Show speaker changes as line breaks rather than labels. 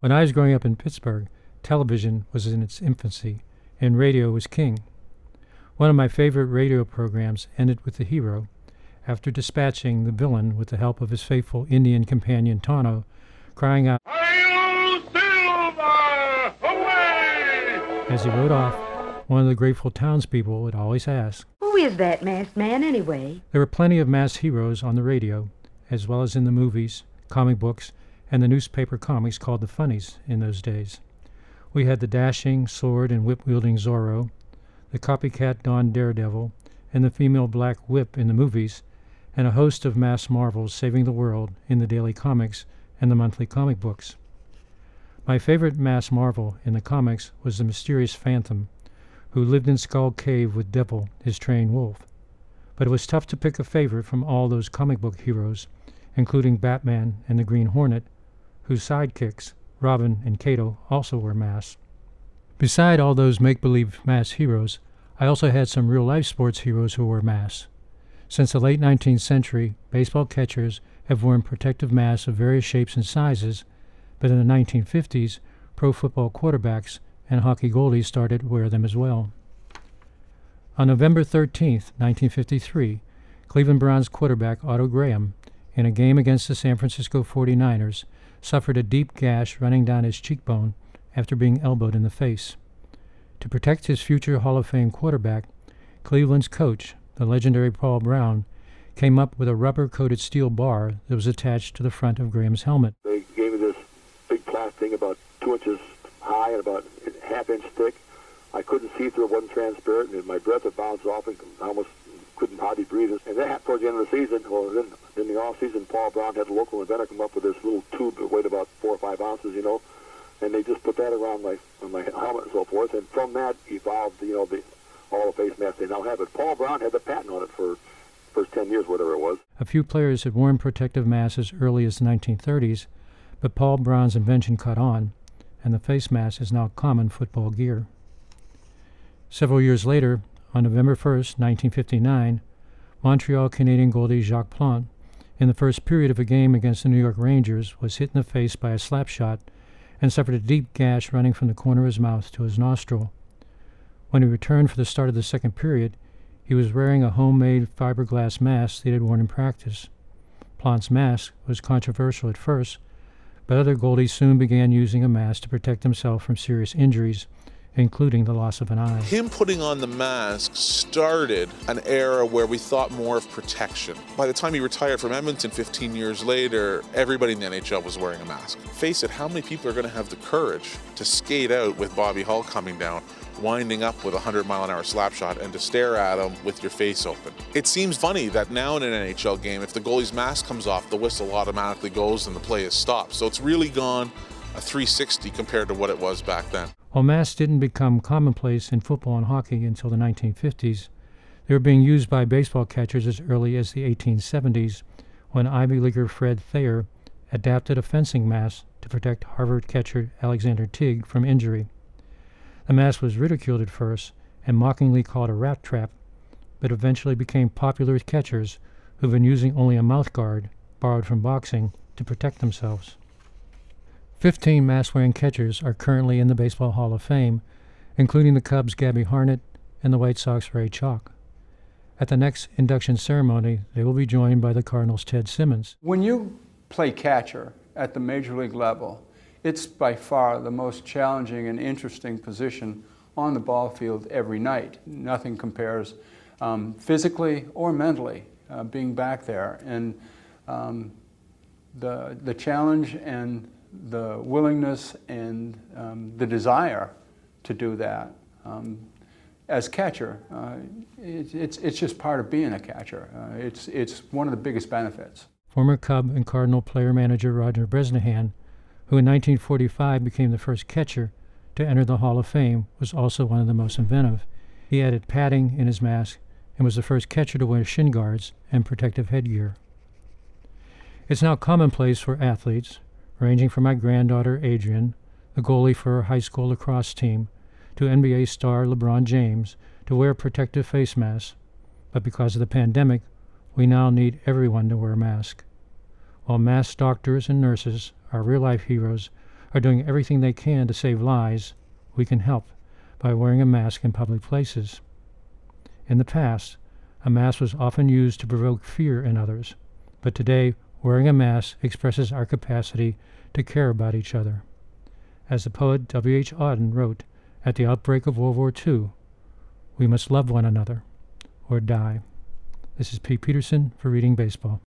When I was growing up in Pittsburgh, television was in its infancy, and radio was king. One of my favorite radio programs ended with the hero, after dispatching the villain with the help of his faithful Indian companion Tonto, crying out,
Hail Silver! Away!
As he rode off, one of the grateful townspeople would always ask.
Who is that masked man, anyway?
There were plenty of masked heroes on the radio, as well as in the movies, comic books, and the newspaper comics called the funnies in those days. We had the dashing, sword and whip wielding Zorro, the copycat Don Daredevil, and the female Black Whip in the movies, and a host of mass marvels saving the world in the daily comics and the monthly comic books. My favorite mass marvel in the comics was the mysterious Phantom, who lived in Skull Cave with Devil, his trained wolf. But it was tough to pick a favorite from all those comic book heroes, including Batman and the Green Hornet, whose sidekicks, Robin and Kato, also wore masks. Beside all those make believe mass heroes, I also had some real life sports heroes who wore masks. Since the late 19th century, baseball catchers have worn protective masks of various shapes and sizes, but in the 1950s, pro football quarterbacks and hockey goalies started to wear them as well. On November 13, 1953, Cleveland Browns quarterback Otto Graham, in a game against the San Francisco 49ers, suffered a deep gash running down his cheekbone after being elbowed in the face. To protect his future Hall of Fame quarterback, Cleveland's coach, the legendary Paul Brown, came up with a rubber coated steel bar that was attached to the front of Graham's helmet.
They gave me this big plastic thing about two inches high and about a half inch thick. I couldn't see through it, wasn't transparent, and my breath would bounce off and almost couldn't hardly breathe. And happened towards the end of the season, or then in the off season, Paul Brown had a local inventor come up with this little tube that weighed about four or five ounces, you know, and they just put that around my on my helmet and so forth. And from that evolved, you know, the all the face mask they now have. But Paul Brown had the patent on it for first ten years, whatever it was.
A few players had worn protective masks as early as the 1930s, but Paul Brown's invention caught on, and the face mask is now common football gear. Several years later, on November 1, 1959, Montreal Canadian goalie Jacques Plante, in the first period of a game against the New York Rangers, was hit in the face by a slap shot and suffered a deep gash running from the corner of his mouth to his nostril. When he returned for the start of the second period, he was wearing a homemade fiberglass mask that he had worn in practice. Plante's mask was controversial at first, but other goalies soon began using a mask to protect themselves from serious injuries, including the loss of an eye.
Him putting on the mask started an era where we thought more of protection. By the time he retired from Edmonton 15 years later, everybody in the NHL was wearing a mask. Face it, how many people are going to have the courage to skate out with Bobby Hull coming down? winding up with a 100 mile an hour slap shot and to stare at him with your face open. It seems funny that now in an NHL game, if the goalie's mask comes off, the whistle automatically goes and the play is stopped. So it's really gone a 360 compared to what it was back then.
While masks didn't become commonplace in football and hockey until the 1950s, they were being used by baseball catchers as early as the 1870s when Ivy Leaguer Fred Thayer adapted a fencing mask to protect Harvard catcher Alexander Tyng from injury. The mask was ridiculed at first and mockingly called a rat trap, but eventually became popular with catchers who've been using only a mouth guard, borrowed from boxing, to protect themselves. Fifteen mask wearing catchers are currently in the Baseball Hall of Fame, including the Cubs' Gabby Hartnett and the White Sox' Ray Schalk. At the next induction ceremony, they will be joined by the Cardinals' Ted Simmons.
When you play catcher at the major league level, it's by far the most challenging and interesting position on the ball field every night. Nothing compares um, physically or mentally uh, being back there. And um, the, the challenge and the willingness and um, the desire to do that um, as catcher, uh, it, it's, it's just part of being a catcher. Uh, it's, it's one of the biggest benefits.
Former Cub and Cardinal player manager Roger Bresnahan, who in 1945 became the first catcher to enter the Hall of Fame, was also one of the most inventive. He added padding in his mask and was the first catcher to wear shin guards and protective headgear. It's now commonplace for athletes, ranging from my granddaughter Adrian, the goalie for her high school lacrosse team, to NBA star LeBron James, to wear protective face masks. But because of the pandemic, we now need everyone to wear a mask. While masked doctors and nurses, our real life heroes, are doing everything they can to save lives, we can help by wearing a mask in public places. In the past, a mask was often used to provoke fear in others, but today, wearing a mask expresses our capacity to care about each other. As the poet W. H. Auden wrote at the outbreak of World War II, we must love one another or die. This is Pete Peterson for Reading Baseball.